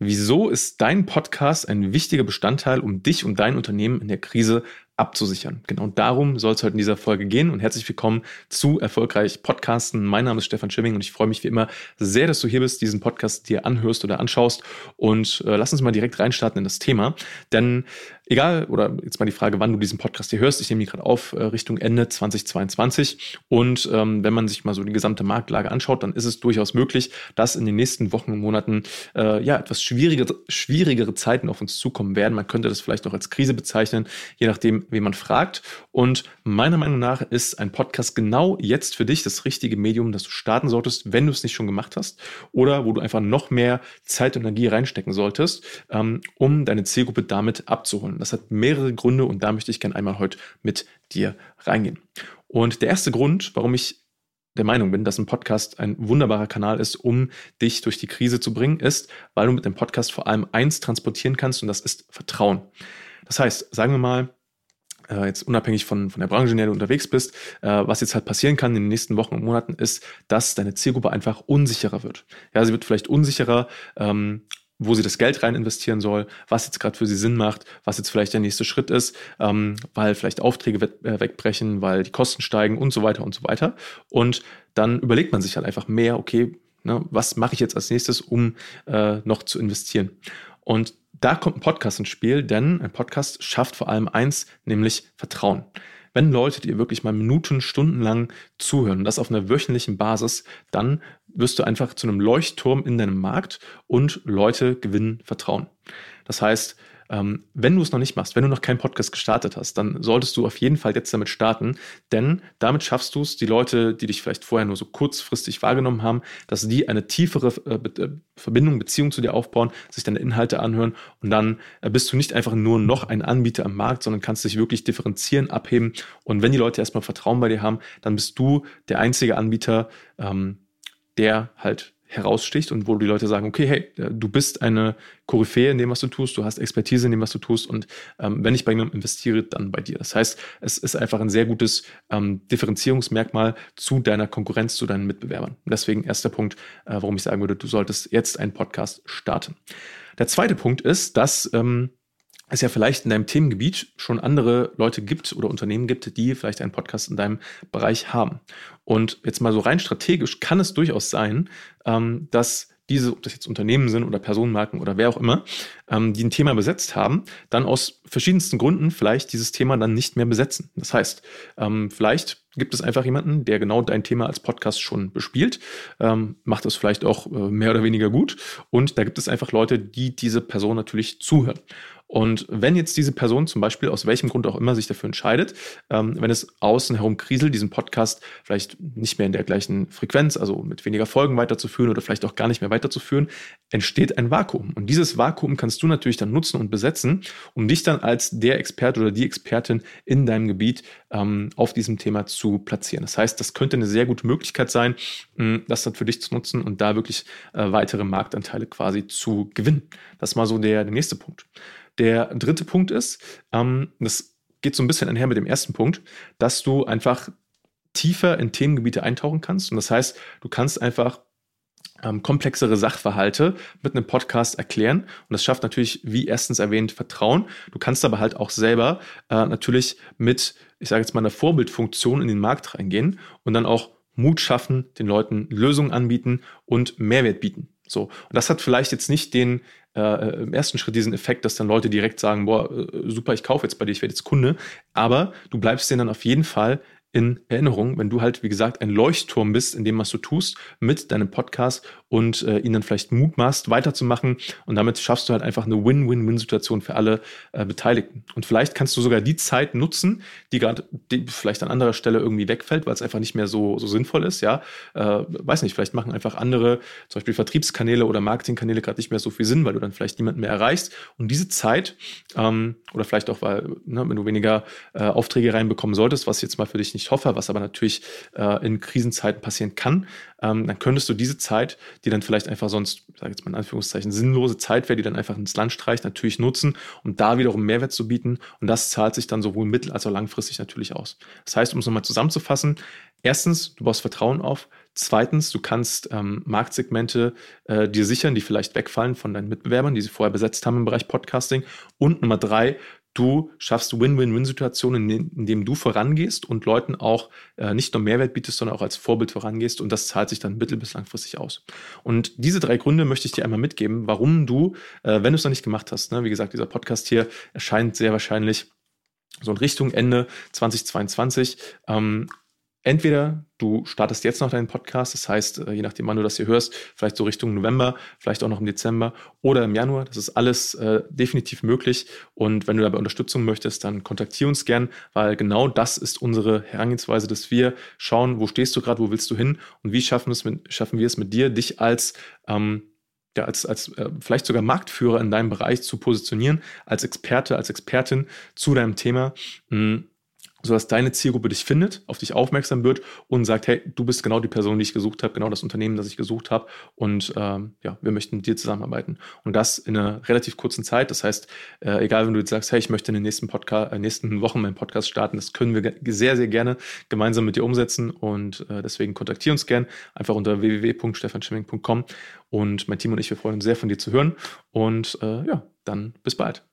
Wieso ist dein Podcast ein wichtiger Bestandteil, um dich und dein Unternehmen in der Krise abzusichern. Genau darum soll es heute in dieser Folge gehen und herzlich willkommen zu Erfolgreich Podcasten. Mein Name ist Stefan Schimming und ich freue mich wie immer sehr, dass du hier bist, diesen Podcast dir anhörst oder anschaust und äh, lass uns mal direkt reinstarten in das Thema, denn egal oder jetzt mal die Frage, wann du diesen Podcast hier hörst, ich nehme ihn gerade auf äh, Richtung Ende 2022 und ähm, wenn man sich mal so die gesamte Marktlage anschaut, dann ist es durchaus möglich, dass in den nächsten Wochen und Monaten äh, ja etwas schwierigere, schwierigere Zeiten auf uns zukommen werden. Man könnte das vielleicht auch als Krise bezeichnen, je nachdem, wen man fragt. Und meiner Meinung nach ist ein Podcast genau jetzt für dich das richtige Medium, das du starten solltest, wenn du es nicht schon gemacht hast oder wo du einfach noch mehr Zeit und Energie reinstecken solltest, ähm, um deine Zielgruppe damit abzuholen. Das hat mehrere Gründe und da möchte ich gerne einmal heute mit dir reingehen. Und der erste Grund, warum ich der Meinung bin, dass ein Podcast ein wunderbarer Kanal ist, um dich durch die Krise zu bringen, ist, weil du mit dem Podcast vor allem eins transportieren kannst und das ist Vertrauen. Das heißt, sagen wir mal, äh, jetzt unabhängig von, von der Branche, in der du unterwegs bist, äh, was jetzt halt passieren kann in den nächsten Wochen und Monaten, ist, dass deine Zielgruppe einfach unsicherer wird. Ja, sie wird vielleicht unsicherer, ähm, wo sie das Geld rein investieren soll, was jetzt gerade für sie Sinn macht, was jetzt vielleicht der nächste Schritt ist, ähm, weil vielleicht Aufträge äh, wegbrechen, weil die Kosten steigen und so weiter und so weiter. Und dann überlegt man sich halt einfach mehr, okay, ne, was mache ich jetzt als nächstes, um äh, noch zu investieren? Und da kommt ein Podcast ins Spiel, denn ein Podcast schafft vor allem eins, nämlich Vertrauen. Wenn Leute dir wirklich mal Minuten, Stunden lang zuhören, das auf einer wöchentlichen Basis, dann wirst du einfach zu einem Leuchtturm in deinem Markt und Leute gewinnen Vertrauen. Das heißt, ähm, wenn du es noch nicht machst, wenn du noch keinen Podcast gestartet hast, dann solltest du auf jeden Fall jetzt damit starten, denn damit schaffst du es, die Leute, die dich vielleicht vorher nur so kurzfristig wahrgenommen haben, dass die eine tiefere äh, äh, Verbindung, Beziehung zu dir aufbauen, sich deine Inhalte anhören und dann äh, bist du nicht einfach nur noch ein Anbieter am Markt, sondern kannst dich wirklich differenzieren, abheben und wenn die Leute erstmal Vertrauen bei dir haben, dann bist du der einzige Anbieter, ähm, der halt heraussticht und wo die Leute sagen, okay, hey, du bist eine Koryphäe in dem, was du tust, du hast Expertise in dem, was du tust und ähm, wenn ich bei jemandem investiere, dann bei dir. Das heißt, es ist einfach ein sehr gutes ähm, Differenzierungsmerkmal zu deiner Konkurrenz, zu deinen Mitbewerbern. Deswegen erster Punkt, äh, warum ich sagen würde, du solltest jetzt einen Podcast starten. Der zweite Punkt ist, dass ähm, es ja vielleicht in deinem Themengebiet schon andere Leute gibt oder Unternehmen gibt, die vielleicht einen Podcast in deinem Bereich haben. Und jetzt mal so rein strategisch kann es durchaus sein, ähm, dass diese, ob das jetzt Unternehmen sind oder Personenmarken oder wer auch immer, ähm, die ein Thema besetzt haben, dann aus verschiedensten Gründen vielleicht dieses Thema dann nicht mehr besetzen. Das heißt, ähm, vielleicht gibt es einfach jemanden, der genau dein Thema als Podcast schon bespielt, ähm, macht das vielleicht auch äh, mehr oder weniger gut und da gibt es einfach Leute, die diese Person natürlich zuhören. Und wenn jetzt diese Person zum Beispiel aus welchem Grund auch immer sich dafür entscheidet, ähm, wenn es außen herum kriselt, diesen Podcast vielleicht nicht mehr in der gleichen Frequenz, also mit weniger Folgen weiterzuführen oder vielleicht auch gar nicht mehr weiterzuführen, entsteht ein Vakuum. Und dieses Vakuum kannst du natürlich dann nutzen und besetzen, um dich dann als der Experte oder die Expertin in deinem Gebiet ähm, auf diesem Thema zu platzieren. Das heißt, das könnte eine sehr gute Möglichkeit sein, mh, das dann für dich zu nutzen und da wirklich äh, weitere Marktanteile quasi zu gewinnen. Das ist mal so der, der nächste Punkt. Der dritte Punkt ist, ähm, das geht so ein bisschen einher mit dem ersten Punkt, dass du einfach tiefer in Themengebiete eintauchen kannst. Und das heißt, du kannst einfach ähm, komplexere Sachverhalte mit einem Podcast erklären. Und das schafft natürlich, wie erstens erwähnt, Vertrauen. Du kannst aber halt auch selber äh, natürlich mit, ich sage jetzt mal, einer Vorbildfunktion in den Markt reingehen und dann auch Mut schaffen, den Leuten Lösungen anbieten und Mehrwert bieten. So. Und das hat vielleicht jetzt nicht den äh, im ersten Schritt diesen Effekt, dass dann Leute direkt sagen, boah, äh, super, ich kaufe jetzt bei dir, ich werde jetzt Kunde. Aber du bleibst denen dann auf jeden Fall in Erinnerung, wenn du halt, wie gesagt, ein Leuchtturm bist in dem, was du tust, mit deinem Podcast und äh, ihnen vielleicht Mut machst, weiterzumachen. Und damit schaffst du halt einfach eine Win-Win-Win-Situation für alle äh, Beteiligten. Und vielleicht kannst du sogar die Zeit nutzen, die gerade vielleicht an anderer Stelle irgendwie wegfällt, weil es einfach nicht mehr so, so sinnvoll ist. Ja, äh, weiß nicht, vielleicht machen einfach andere, zum Beispiel Vertriebskanäle oder Marketingkanäle gerade nicht mehr so viel Sinn, weil du dann vielleicht niemanden mehr erreichst. Und diese Zeit, ähm, oder vielleicht auch, weil, ne, wenn du weniger äh, Aufträge reinbekommen solltest, was jetzt mal für dich nicht nicht hoffe, was aber natürlich äh, in Krisenzeiten passieren kann, ähm, dann könntest du diese Zeit, die dann vielleicht einfach sonst, sage jetzt mal in Anführungszeichen, sinnlose Zeit wäre, die dann einfach ins Land streicht, natürlich nutzen, um da wiederum Mehrwert zu bieten. Und das zahlt sich dann sowohl mittel- als auch langfristig natürlich aus. Das heißt, um es nochmal zusammenzufassen, erstens, du baust Vertrauen auf. Zweitens, du kannst ähm, Marktsegmente äh, dir sichern, die vielleicht wegfallen von deinen Mitbewerbern, die sie vorher besetzt haben im Bereich Podcasting. Und Nummer drei, Du schaffst Win-Win-Win-Situationen, indem du vorangehst und Leuten auch äh, nicht nur Mehrwert bietest, sondern auch als Vorbild vorangehst und das zahlt sich dann mittel- bis langfristig aus. Und diese drei Gründe möchte ich dir einmal mitgeben, warum du, äh, wenn du es noch nicht gemacht hast, ne, wie gesagt, dieser Podcast hier erscheint sehr wahrscheinlich so in Richtung Ende 2022. Ähm, Entweder du startest jetzt noch deinen Podcast, das heißt, äh, je nachdem, wann du das hier hörst, vielleicht so Richtung November, vielleicht auch noch im Dezember oder im Januar. Das ist alles äh, definitiv möglich. Und wenn du dabei Unterstützung möchtest, dann kontaktiere uns gern, weil genau das ist unsere Herangehensweise, dass wir schauen, wo stehst du gerade, wo willst du hin und wie schaffen, es mit, schaffen wir es mit dir, dich als ähm, ja, als, als äh, vielleicht sogar Marktführer in deinem Bereich zu positionieren, als Experte, als Expertin zu deinem Thema. Hm, sodass deine Zielgruppe dich findet, auf dich aufmerksam wird und sagt, hey, du bist genau die Person, die ich gesucht habe, genau das Unternehmen, das ich gesucht habe und ähm, ja, wir möchten mit dir zusammenarbeiten. Und das in einer relativ kurzen Zeit. Das heißt, äh, egal, wenn du jetzt sagst, hey, ich möchte in den nächsten Podcast, äh, nächsten Wochen meinen Podcast starten, das können wir sehr, sehr gerne gemeinsam mit dir umsetzen und äh, deswegen kontaktiere uns gern einfach unter www.stefanschimming.com und mein Team und ich, wir freuen uns sehr von dir zu hören und äh, ja, dann bis bald.